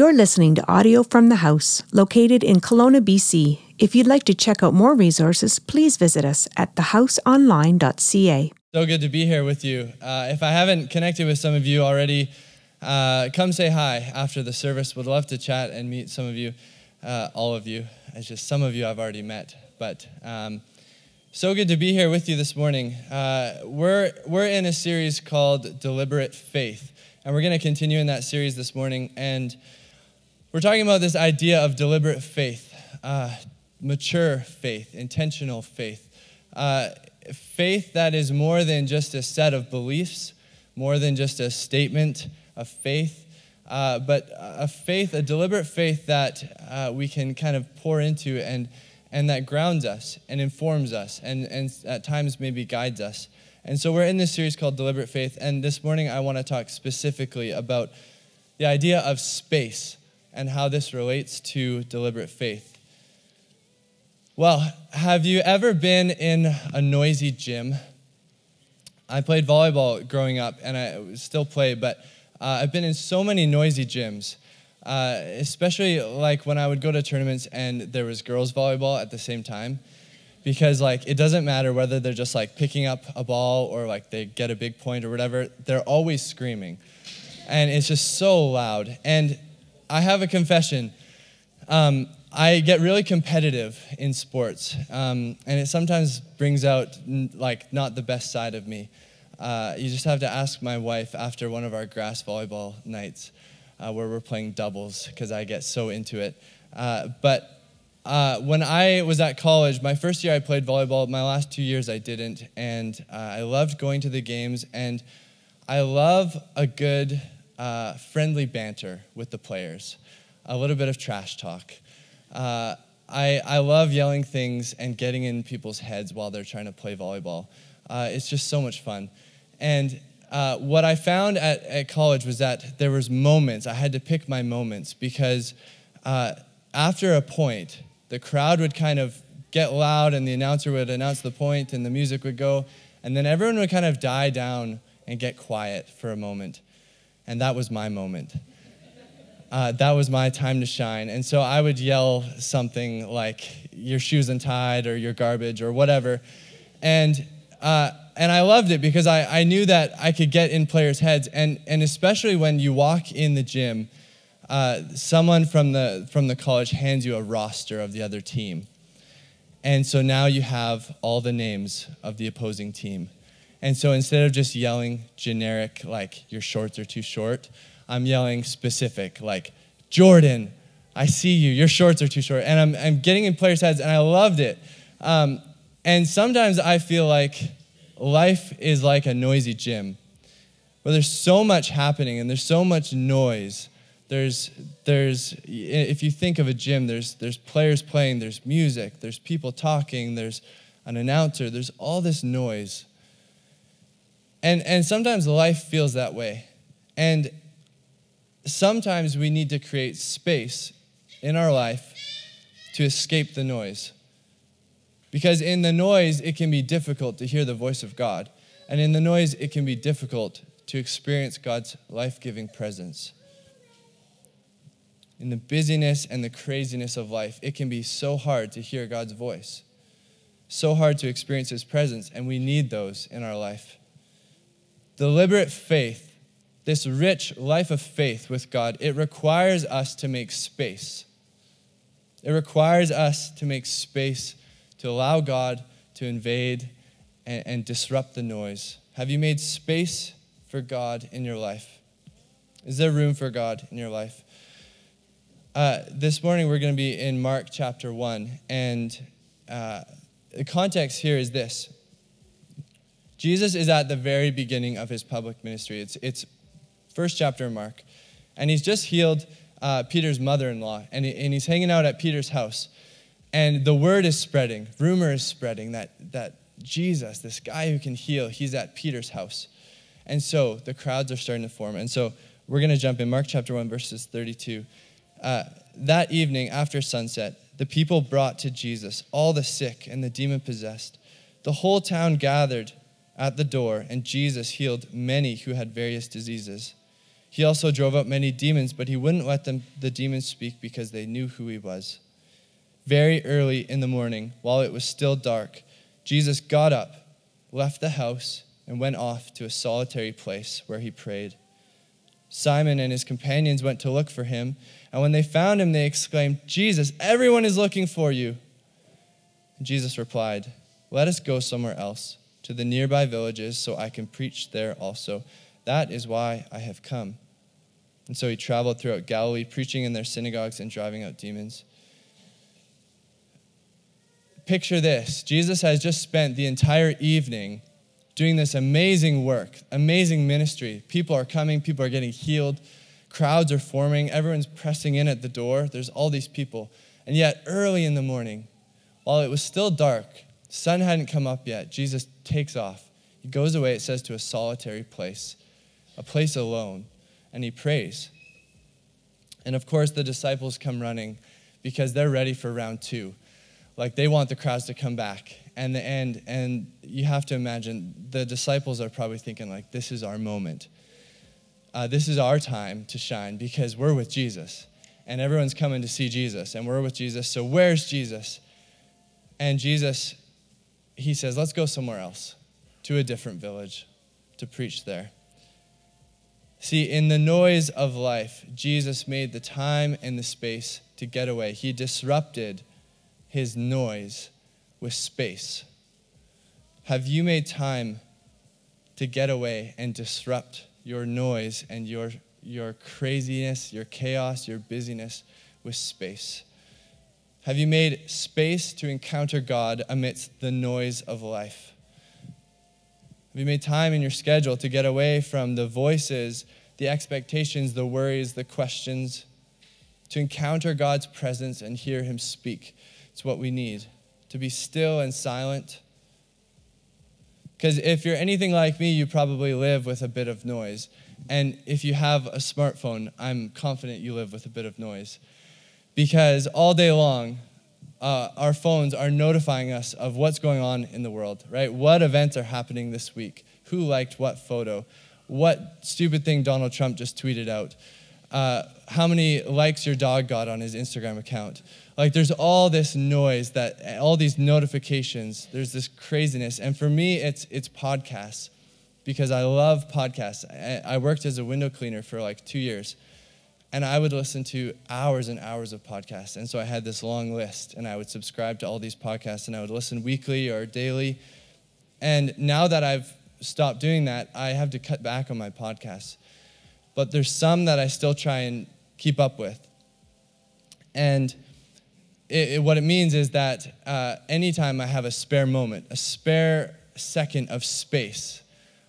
You're listening to audio from the house, located in Kelowna, BC. If you'd like to check out more resources, please visit us at thehouseonline.ca. So good to be here with you. Uh, if I haven't connected with some of you already, uh, come say hi after the service. Would love to chat and meet some of you, uh, all of you. It's just some of you I've already met, but um, so good to be here with you this morning. Uh, we're we're in a series called Deliberate Faith, and we're going to continue in that series this morning. And we're talking about this idea of deliberate faith, uh, mature faith, intentional faith. Uh, faith that is more than just a set of beliefs, more than just a statement of faith, uh, but a faith, a deliberate faith that uh, we can kind of pour into and, and that grounds us and informs us and, and at times maybe guides us. And so we're in this series called Deliberate Faith, and this morning I want to talk specifically about the idea of space and how this relates to deliberate faith. Well, have you ever been in a noisy gym? I played volleyball growing up, and I still play, but uh, I've been in so many noisy gyms, uh, especially like when I would go to tournaments and there was girls volleyball at the same time, because like it doesn't matter whether they're just like picking up a ball or like they get a big point or whatever, they're always screaming, and it's just so loud. And I have a confession. Um, I get really competitive in sports, um, and it sometimes brings out like not the best side of me. Uh, you just have to ask my wife after one of our grass volleyball nights uh, where we're playing doubles because I get so into it. Uh, but uh, when I was at college, my first year I played volleyball. My last two years I didn't, and uh, I loved going to the games, and I love a good uh, friendly banter with the players, a little bit of trash talk. Uh, I, I love yelling things and getting in people's heads while they're trying to play volleyball. Uh, it's just so much fun. And uh, what I found at, at college was that there was moments, I had to pick my moments because uh, after a point, the crowd would kind of get loud and the announcer would announce the point and the music would go, and then everyone would kind of die down and get quiet for a moment and that was my moment. Uh, that was my time to shine. And so I would yell something like, your shoes untied, or your garbage, or whatever. And, uh, and I loved it because I, I knew that I could get in players' heads. And, and especially when you walk in the gym, uh, someone from the, from the college hands you a roster of the other team. And so now you have all the names of the opposing team. And so instead of just yelling generic, like your shorts are too short, I'm yelling specific, like Jordan, I see you, your shorts are too short. And I'm, I'm getting in players' heads, and I loved it. Um, and sometimes I feel like life is like a noisy gym where there's so much happening and there's so much noise. There's, there's if you think of a gym, there's, there's players playing, there's music, there's people talking, there's an announcer, there's all this noise. And, and sometimes life feels that way. And sometimes we need to create space in our life to escape the noise. Because in the noise, it can be difficult to hear the voice of God. And in the noise, it can be difficult to experience God's life giving presence. In the busyness and the craziness of life, it can be so hard to hear God's voice, so hard to experience His presence, and we need those in our life. Deliberate faith, this rich life of faith with God, it requires us to make space. It requires us to make space to allow God to invade and, and disrupt the noise. Have you made space for God in your life? Is there room for God in your life? Uh, this morning we're going to be in Mark chapter 1, and uh, the context here is this Jesus is at the very beginning of his public ministry. It's, it's first chapter of Mark. And he's just healed uh, Peter's mother in law, and, he, and he's hanging out at Peter's house. And the word is spreading, rumor is spreading that, that Jesus, this guy who can heal, he's at Peter's house. And so the crowds are starting to form. And so we're going to jump in Mark chapter 1, verses 32. Uh, that evening, after sunset, the people brought to Jesus all the sick and the demon possessed. The whole town gathered at the door, and Jesus healed many who had various diseases. He also drove out many demons, but he wouldn't let them, the demons speak because they knew who he was. Very early in the morning, while it was still dark, Jesus got up, left the house, and went off to a solitary place where he prayed. Simon and his companions went to look for him, and when they found him, they exclaimed, Jesus, everyone is looking for you. Jesus replied, Let us go somewhere else, to the nearby villages, so I can preach there also. That is why I have come. And so he traveled throughout Galilee, preaching in their synagogues and driving out demons. Picture this Jesus has just spent the entire evening doing this amazing work, amazing ministry. People are coming, people are getting healed, crowds are forming, everyone's pressing in at the door. There's all these people. And yet, early in the morning, while it was still dark, sun hadn't come up yet, Jesus takes off. He goes away, it says, to a solitary place, a place alone, and he prays. And of course, the disciples come running because they're ready for round two. Like they want the crowds to come back. And the end, and you have to imagine the disciples are probably thinking, like, this is our moment. Uh, this is our time to shine because we're with Jesus. And everyone's coming to see Jesus, and we're with Jesus. So where's Jesus? And Jesus, he says, let's go somewhere else, to a different village, to preach there. See, in the noise of life, Jesus made the time and the space to get away. He disrupted his noise with space. Have you made time to get away and disrupt your noise and your, your craziness, your chaos, your busyness with space? Have you made space to encounter God amidst the noise of life? Have you made time in your schedule to get away from the voices, the expectations, the worries, the questions, to encounter God's presence and hear Him speak? It's what we need to be still and silent. Because if you're anything like me, you probably live with a bit of noise. And if you have a smartphone, I'm confident you live with a bit of noise. Because all day long, uh, our phones are notifying us of what's going on in the world, right? What events are happening this week? Who liked what photo? What stupid thing Donald Trump just tweeted out? Uh, how many likes your dog got on his Instagram account? Like there's all this noise that all these notifications, there's this craziness. And for me, it's it's podcasts because I love podcasts. I, I worked as a window cleaner for like two years. And I would listen to hours and hours of podcasts. And so I had this long list, and I would subscribe to all these podcasts, and I would listen weekly or daily. And now that I've stopped doing that, I have to cut back on my podcasts. But there's some that I still try and keep up with. And it, it, what it means is that uh, anytime I have a spare moment, a spare second of space,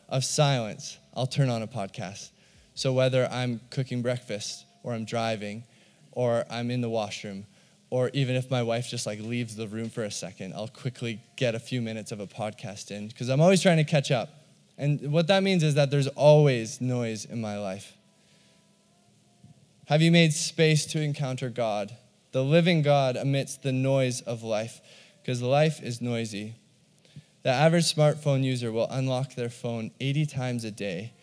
of silence, I'll turn on a podcast. So whether I'm cooking breakfast or I'm driving or I'm in the washroom or even if my wife just like leaves the room for a second, I'll quickly get a few minutes of a podcast in because I'm always trying to catch up. And what that means is that there's always noise in my life. Have you made space to encounter God? the living God amidst the noise of life, because life is noisy. The average smartphone user will unlock their phone 80 times a day,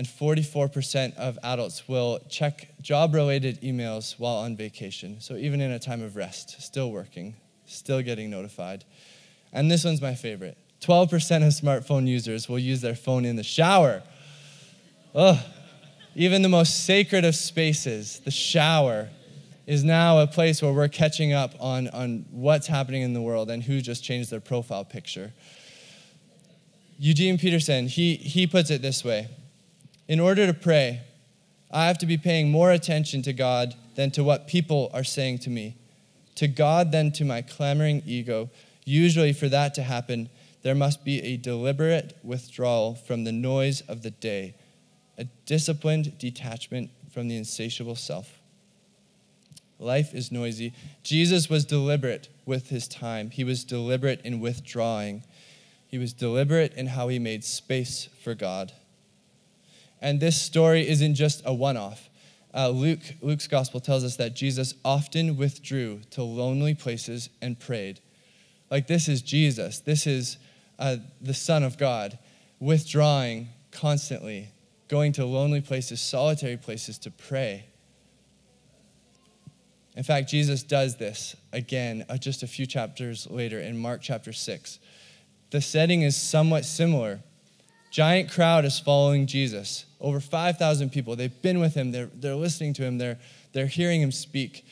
and 44% of adults will check job related emails while on vacation. So, even in a time of rest, still working, still getting notified. And this one's my favorite 12% of smartphone users will use their phone in the shower. Ugh. Even the most sacred of spaces, the shower, is now a place where we're catching up on, on what's happening in the world and who just changed their profile picture. Eugene Peterson, he, he puts it this way In order to pray, I have to be paying more attention to God than to what people are saying to me, to God than to my clamoring ego. Usually, for that to happen, there must be a deliberate withdrawal from the noise of the day, a disciplined detachment from the insatiable self. Life is noisy. Jesus was deliberate with his time, he was deliberate in withdrawing, he was deliberate in how he made space for God. And this story isn't just a one off. Uh, Luke, Luke's gospel tells us that Jesus often withdrew to lonely places and prayed. Like, this is Jesus. This is uh, the Son of God, withdrawing constantly, going to lonely places, solitary places to pray. In fact, Jesus does this again uh, just a few chapters later in Mark chapter 6. The setting is somewhat similar. Giant crowd is following Jesus. Over 5,000 people. They've been with him, they're, they're listening to him, they're, they're hearing him speak,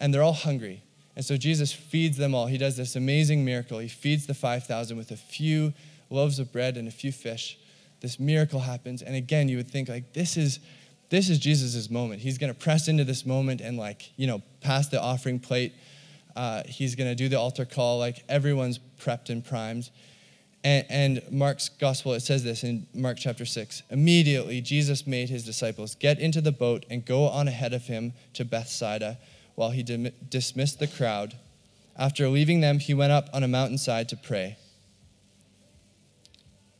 and they're all hungry. And so Jesus feeds them all. He does this amazing miracle. He feeds the 5,000 with a few loaves of bread and a few fish. This miracle happens. And again, you would think, like, this is this is Jesus' moment. He's going to press into this moment and, like, you know, pass the offering plate. Uh, he's going to do the altar call. Like, everyone's prepped and primed. And, and Mark's gospel, it says this in Mark chapter 6. Immediately, Jesus made his disciples get into the boat and go on ahead of him to Bethsaida while he dim- dismissed the crowd. After leaving them, he went up on a mountainside to pray.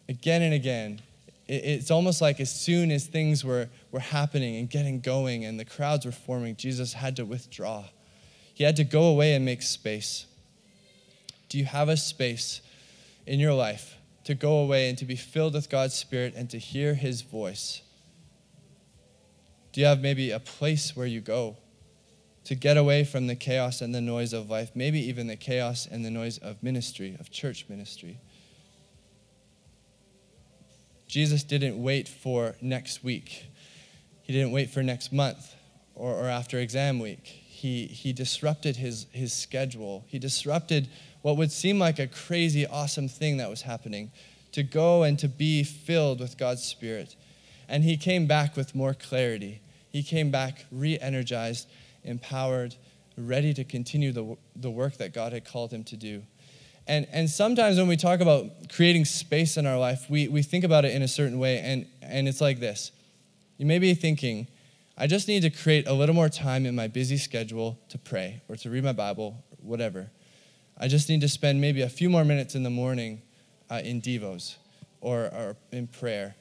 Again and again, it's almost like as soon as things were, were happening and getting going and the crowds were forming, Jesus had to withdraw. He had to go away and make space. Do you have a space in your life to go away and to be filled with God's Spirit and to hear His voice? Do you have maybe a place where you go to get away from the chaos and the noise of life, maybe even the chaos and the noise of ministry, of church ministry? Jesus didn't wait for next week. He didn't wait for next month or, or after exam week. He, he disrupted his, his schedule. He disrupted what would seem like a crazy, awesome thing that was happening to go and to be filled with God's Spirit. And he came back with more clarity. He came back re energized, empowered, ready to continue the, the work that God had called him to do. And, and sometimes when we talk about creating space in our life, we, we think about it in a certain way, and, and it's like this. You may be thinking, I just need to create a little more time in my busy schedule to pray or to read my Bible, whatever. I just need to spend maybe a few more minutes in the morning uh, in Devos or, or in prayer.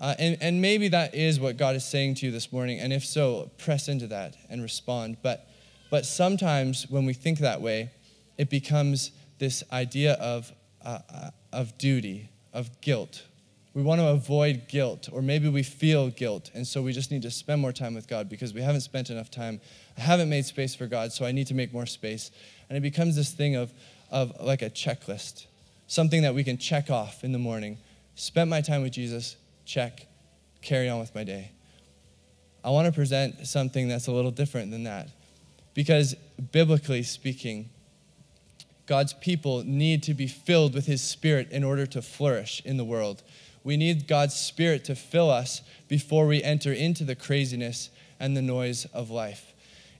Uh, and, and maybe that is what God is saying to you this morning. And if so, press into that and respond. But, but sometimes when we think that way, it becomes this idea of, uh, uh, of duty, of guilt. We want to avoid guilt, or maybe we feel guilt, and so we just need to spend more time with God because we haven't spent enough time. I haven't made space for God, so I need to make more space. And it becomes this thing of, of like a checklist, something that we can check off in the morning. Spent my time with Jesus, check, carry on with my day. I want to present something that's a little different than that. Because biblically speaking, God's people need to be filled with His Spirit in order to flourish in the world. We need God's Spirit to fill us before we enter into the craziness and the noise of life.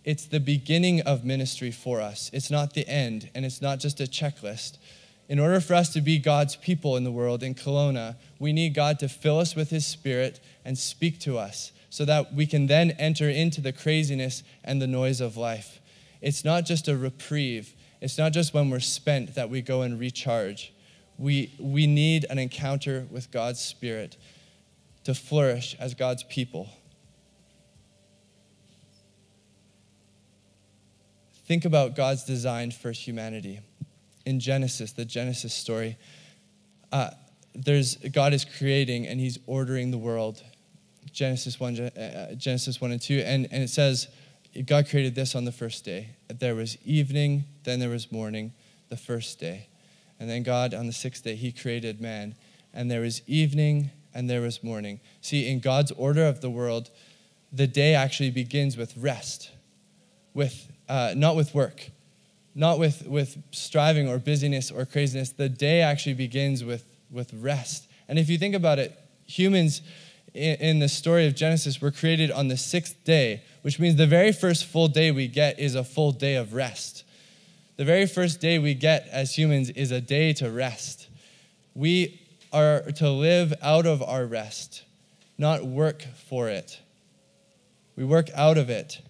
It's the beginning of ministry for us, it's not the end, and it's not just a checklist. In order for us to be God's people in the world in Kelowna, we need God to fill us with His Spirit and speak to us so that we can then enter into the craziness and the noise of life. It's not just a reprieve, it's not just when we're spent that we go and recharge. We, we need an encounter with God's Spirit to flourish as God's people. Think about God's design for humanity. In Genesis, the Genesis story, uh, there's God is creating and He's ordering the world. Genesis one, uh, Genesis one and two, and, and it says, God created this on the first day. There was evening, then there was morning, the first day. And then God, on the sixth day, He created man. And there was evening, and there was morning. See, in God's order of the world, the day actually begins with rest, with, uh, not with work, not with, with striving or busyness or craziness. The day actually begins with, with rest. And if you think about it, humans in, in the story of Genesis were created on the sixth day which means the very first full day we get is a full day of rest. The very first day we get as humans is a day to rest. We are to live out of our rest, not work for it. We work out of it.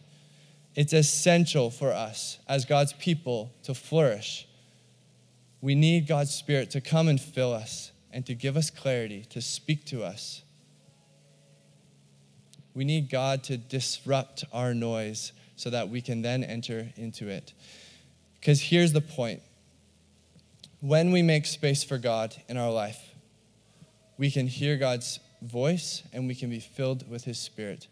It's essential for us as God's people to flourish. We need God's Spirit to come and fill us and to give us clarity, to speak to us. We need God to disrupt our noise so that we can then enter into it. Because here's the point when we make space for God in our life, we can hear God's voice and we can be filled with His Spirit.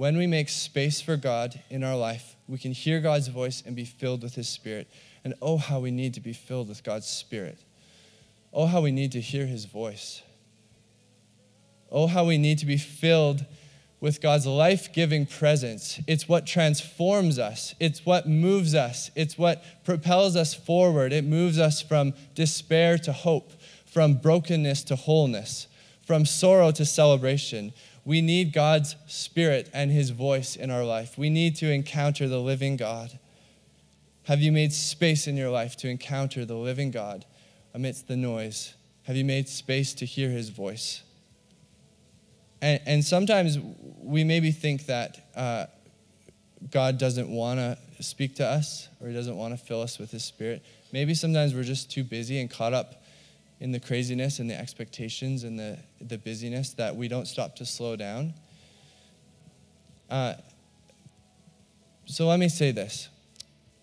When we make space for God in our life, we can hear God's voice and be filled with His Spirit. And oh, how we need to be filled with God's Spirit. Oh, how we need to hear His voice. Oh, how we need to be filled with God's life giving presence. It's what transforms us, it's what moves us, it's what propels us forward. It moves us from despair to hope, from brokenness to wholeness, from sorrow to celebration. We need God's Spirit and His voice in our life. We need to encounter the living God. Have you made space in your life to encounter the living God amidst the noise? Have you made space to hear His voice? And, and sometimes we maybe think that uh, God doesn't want to speak to us or He doesn't want to fill us with His Spirit. Maybe sometimes we're just too busy and caught up in the craziness and the expectations and the, the busyness that we don't stop to slow down. Uh, so let me say this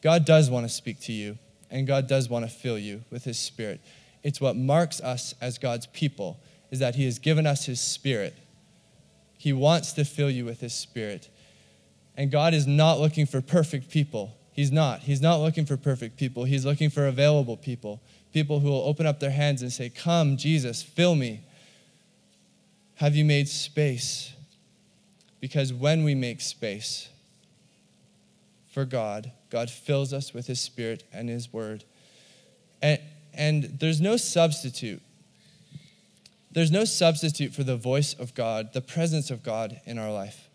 God does want to speak to you, and God does want to fill you with His Spirit. It's what marks us as God's people, is that He has given us His Spirit he wants to fill you with His Spirit. And God is not looking for perfect people. He's not. He's not looking for perfect people. He's looking for available people. People who will open up their hands and say, Come, Jesus, fill me. Have you made space? Because when we make space for God, God fills us with His Spirit and His Word. And, and there's no substitute there's no substitute for the voice of God, the presence of God in our life.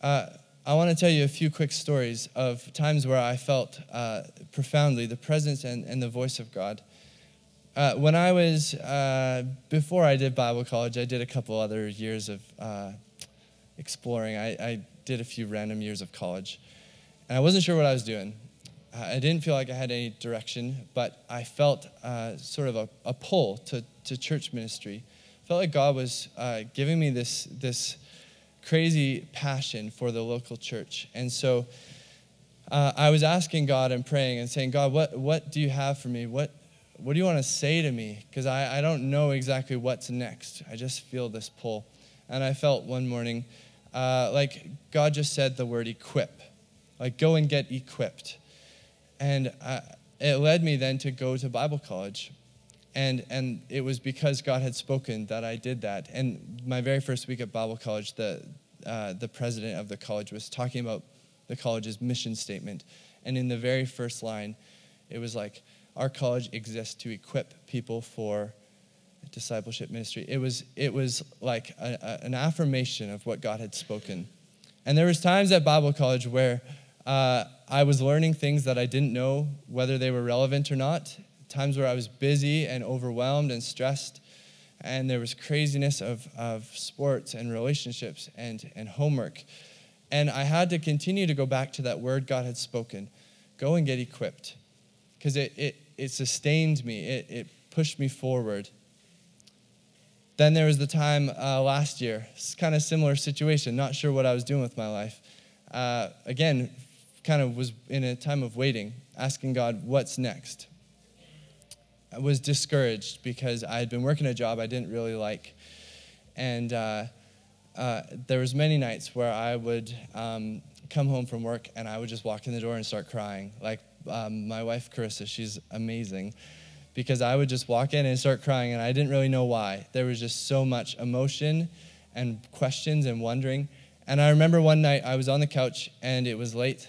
Uh, I want to tell you a few quick stories of times where I felt uh, profoundly the presence and, and the voice of God. Uh, when I was, uh, before I did Bible college, I did a couple other years of uh, exploring. I, I did a few random years of college. And I wasn't sure what I was doing. I didn't feel like I had any direction, but I felt uh, sort of a, a pull to to church ministry. I felt like God was uh, giving me this, this crazy passion for the local church. And so uh, I was asking God and praying and saying, God, what, what do you have for me? What, what do you want to say to me? Because I, I don't know exactly what's next. I just feel this pull. And I felt one morning uh, like God just said the word equip, like go and get equipped. And uh, it led me then to go to Bible college and and it was because God had spoken that I did that. And my very first week at Bible college, the uh, the president of the college was talking about the college's mission statement, and in the very first line, it was like, "Our college exists to equip people for." discipleship ministry it was it was like a, a, an affirmation of what god had spoken and there was times at bible college where uh, i was learning things that i didn't know whether they were relevant or not times where I was busy and overwhelmed and stressed, and there was craziness of, of sports and relationships and, and homework. And I had to continue to go back to that word God had spoken go and get equipped, because it, it, it sustained me, it, it pushed me forward. Then there was the time uh, last year, kind of similar situation, not sure what I was doing with my life. Uh, again, kind of was in a time of waiting, asking God, what's next? I was discouraged because I had been working a job I didn't really like. And uh, uh, there was many nights where I would um, come home from work and I would just walk in the door and start crying. Like um, my wife, Carissa, she's amazing because I would just walk in and start crying and I didn't really know why. There was just so much emotion and questions and wondering. And I remember one night I was on the couch and it was late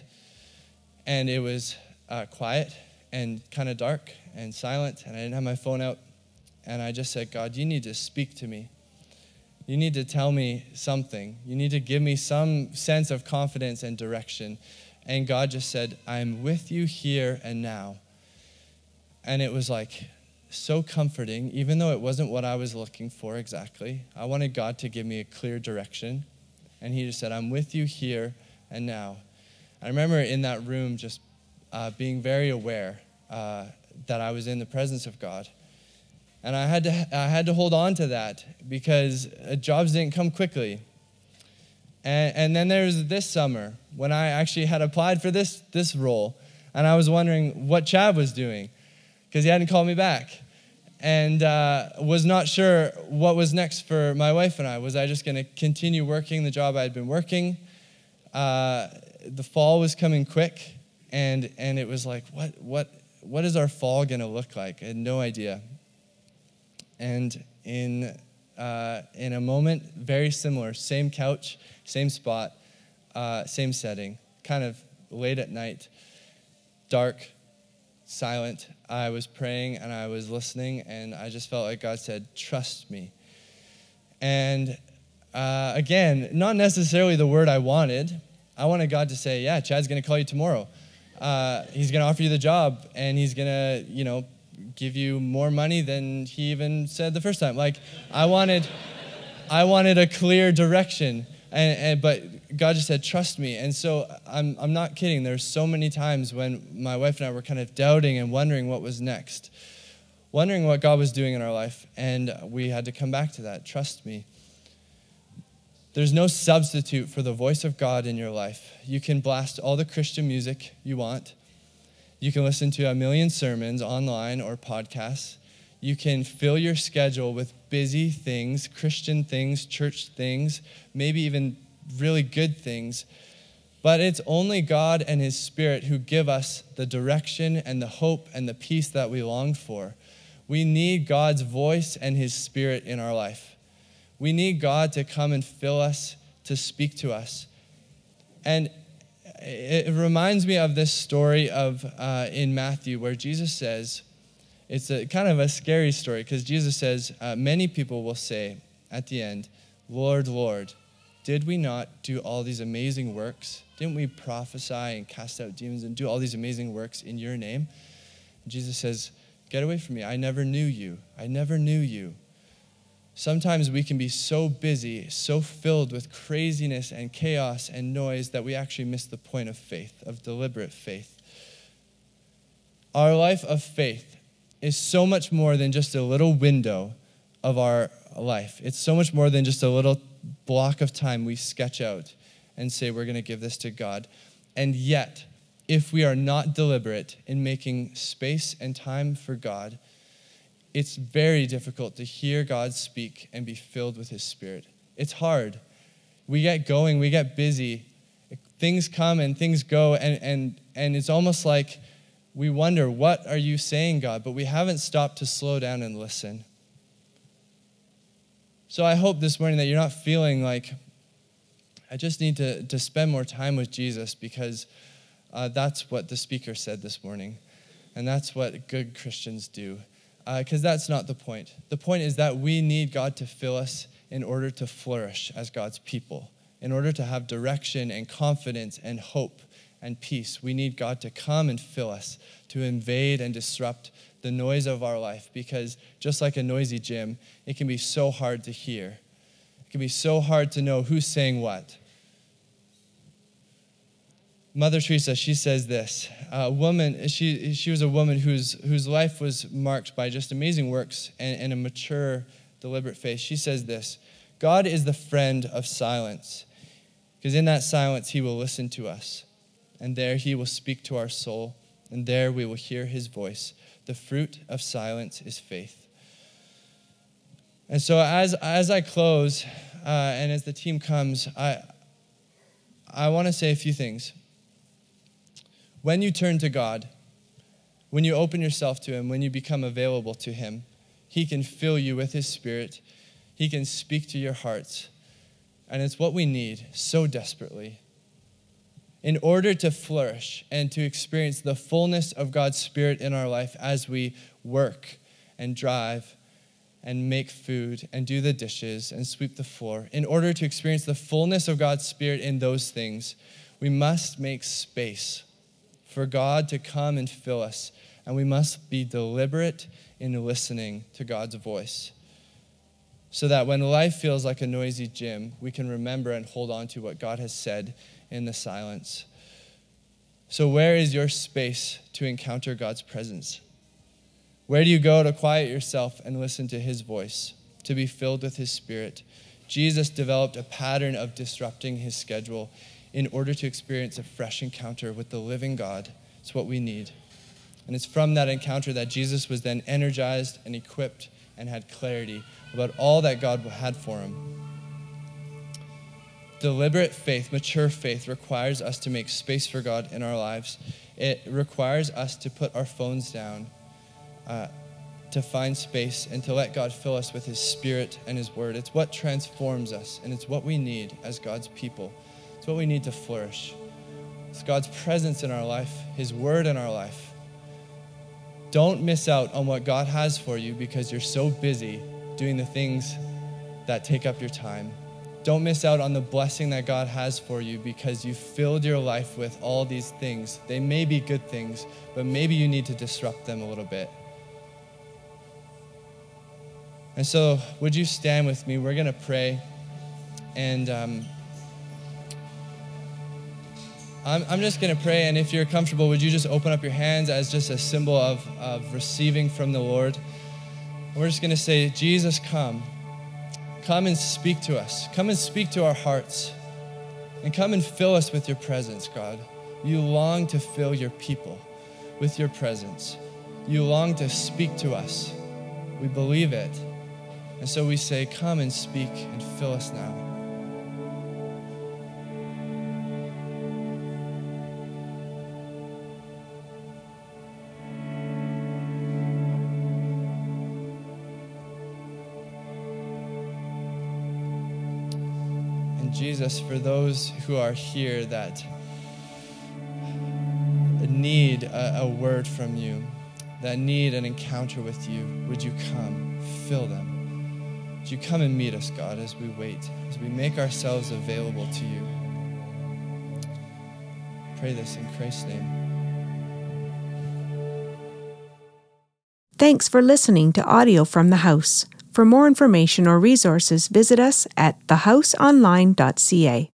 and it was uh, quiet and kind of dark and silent, and I didn't have my phone out. And I just said, God, you need to speak to me. You need to tell me something. You need to give me some sense of confidence and direction. And God just said, I'm with you here and now. And it was like so comforting, even though it wasn't what I was looking for exactly. I wanted God to give me a clear direction. And He just said, I'm with you here and now. I remember in that room just uh, being very aware uh, that I was in the presence of God. And I had to, I had to hold on to that because uh, jobs didn't come quickly. And, and then there was this summer when I actually had applied for this, this role, and I was wondering what Chad was doing because he hadn't called me back. and uh, was not sure what was next for my wife and I. Was I just going to continue working the job I had been working? Uh, the fall was coming quick, and, and it was like, what, what, what is our fall going to look like? I had no idea. And in, uh, in a moment, very similar, same couch, same spot, uh, same setting, kind of late at night, dark, silent. I was praying and I was listening, and I just felt like God said, Trust me. And uh, again, not necessarily the word I wanted. I wanted God to say, Yeah, Chad's going to call you tomorrow. Uh, he's going to offer you the job, and he's going to, you know, give you more money than he even said the first time. Like, I wanted, I wanted a clear direction. And, and, but God just said, trust me. And so I'm, I'm not kidding. There's so many times when my wife and I were kind of doubting and wondering what was next, wondering what God was doing in our life. And we had to come back to that. Trust me. There's no substitute for the voice of God in your life. You can blast all the Christian music you want. You can listen to a million sermons online or podcasts. You can fill your schedule with busy things, Christian things, church things, maybe even really good things. But it's only God and His Spirit who give us the direction and the hope and the peace that we long for. We need God's voice and His Spirit in our life. We need God to come and fill us, to speak to us. And it reminds me of this story of uh, in Matthew where Jesus says, it's a kind of a scary story because Jesus says, uh, many people will say at the end, Lord, Lord, did we not do all these amazing works? Didn't we prophesy and cast out demons and do all these amazing works in your name? And Jesus says, Get away from me. I never knew you. I never knew you. Sometimes we can be so busy, so filled with craziness and chaos and noise that we actually miss the point of faith, of deliberate faith. Our life of faith is so much more than just a little window of our life. It's so much more than just a little block of time we sketch out and say we're going to give this to God. And yet, if we are not deliberate in making space and time for God, it's very difficult to hear God speak and be filled with His Spirit. It's hard. We get going, we get busy, things come and things go, and, and, and it's almost like we wonder, What are you saying, God? But we haven't stopped to slow down and listen. So I hope this morning that you're not feeling like, I just need to, to spend more time with Jesus because uh, that's what the speaker said this morning. And that's what good Christians do because uh, that's not the point. The point is that we need God to fill us in order to flourish as God's people, in order to have direction and confidence and hope and peace. We need God to come and fill us, to invade and disrupt the noise of our life, because just like a noisy gym, it can be so hard to hear. It can be so hard to know who's saying what. Mother Teresa, she says this. A woman, she, she was a woman whose, whose life was marked by just amazing works and, and a mature, deliberate faith. She says this God is the friend of silence, because in that silence, he will listen to us, and there he will speak to our soul, and there we will hear his voice. The fruit of silence is faith. And so, as, as I close, uh, and as the team comes, I, I want to say a few things when you turn to God, when you open yourself to Him, when you become available to Him, He can fill you with His Spirit. He can speak to your hearts. And it's what we need so desperately. In order to flourish and to experience the fullness of God's Spirit in our life as we work and drive and make food and do the dishes and sweep the floor, in order to experience the fullness of God's Spirit in those things, we must make space for God to come and fill us. And we must be deliberate in listening to God's voice. So that when life feels like a noisy gym, we can remember and hold on to what God has said in the silence. So, where is your space to encounter God's presence? Where do you go to quiet yourself and listen to His voice, to be filled with His Spirit? Jesus developed a pattern of disrupting His schedule in order to experience a fresh encounter with the living God. It's what we need. And it's from that encounter that Jesus was then energized and equipped and had clarity about all that God had for him. Deliberate faith, mature faith, requires us to make space for God in our lives. It requires us to put our phones down, uh, to find space, and to let God fill us with His Spirit and His Word. It's what transforms us, and it's what we need as God's people. It's what we need to flourish. It's God's presence in our life, His Word in our life. Don't miss out on what God has for you because you're so busy doing the things that take up your time. Don't miss out on the blessing that God has for you because you filled your life with all these things. They may be good things, but maybe you need to disrupt them a little bit. And so, would you stand with me? We're going to pray. And um, I'm, I'm just going to pray. And if you're comfortable, would you just open up your hands as just a symbol of, of receiving from the Lord? We're just going to say, Jesus, come. Come and speak to us. Come and speak to our hearts. And come and fill us with your presence, God. You long to fill your people with your presence. You long to speak to us. We believe it. And so we say, Come and speak and fill us now. Jesus, for those who are here that need a, a, word from you, that need an encounter with you, would you come, fill them? Would you come and meet us, God, as we wait, as we make ourselves available to you? Pray this in Christ's name. Thanks for listening to audio from the house. For more information or resources, visit us at thehouseonline.ca.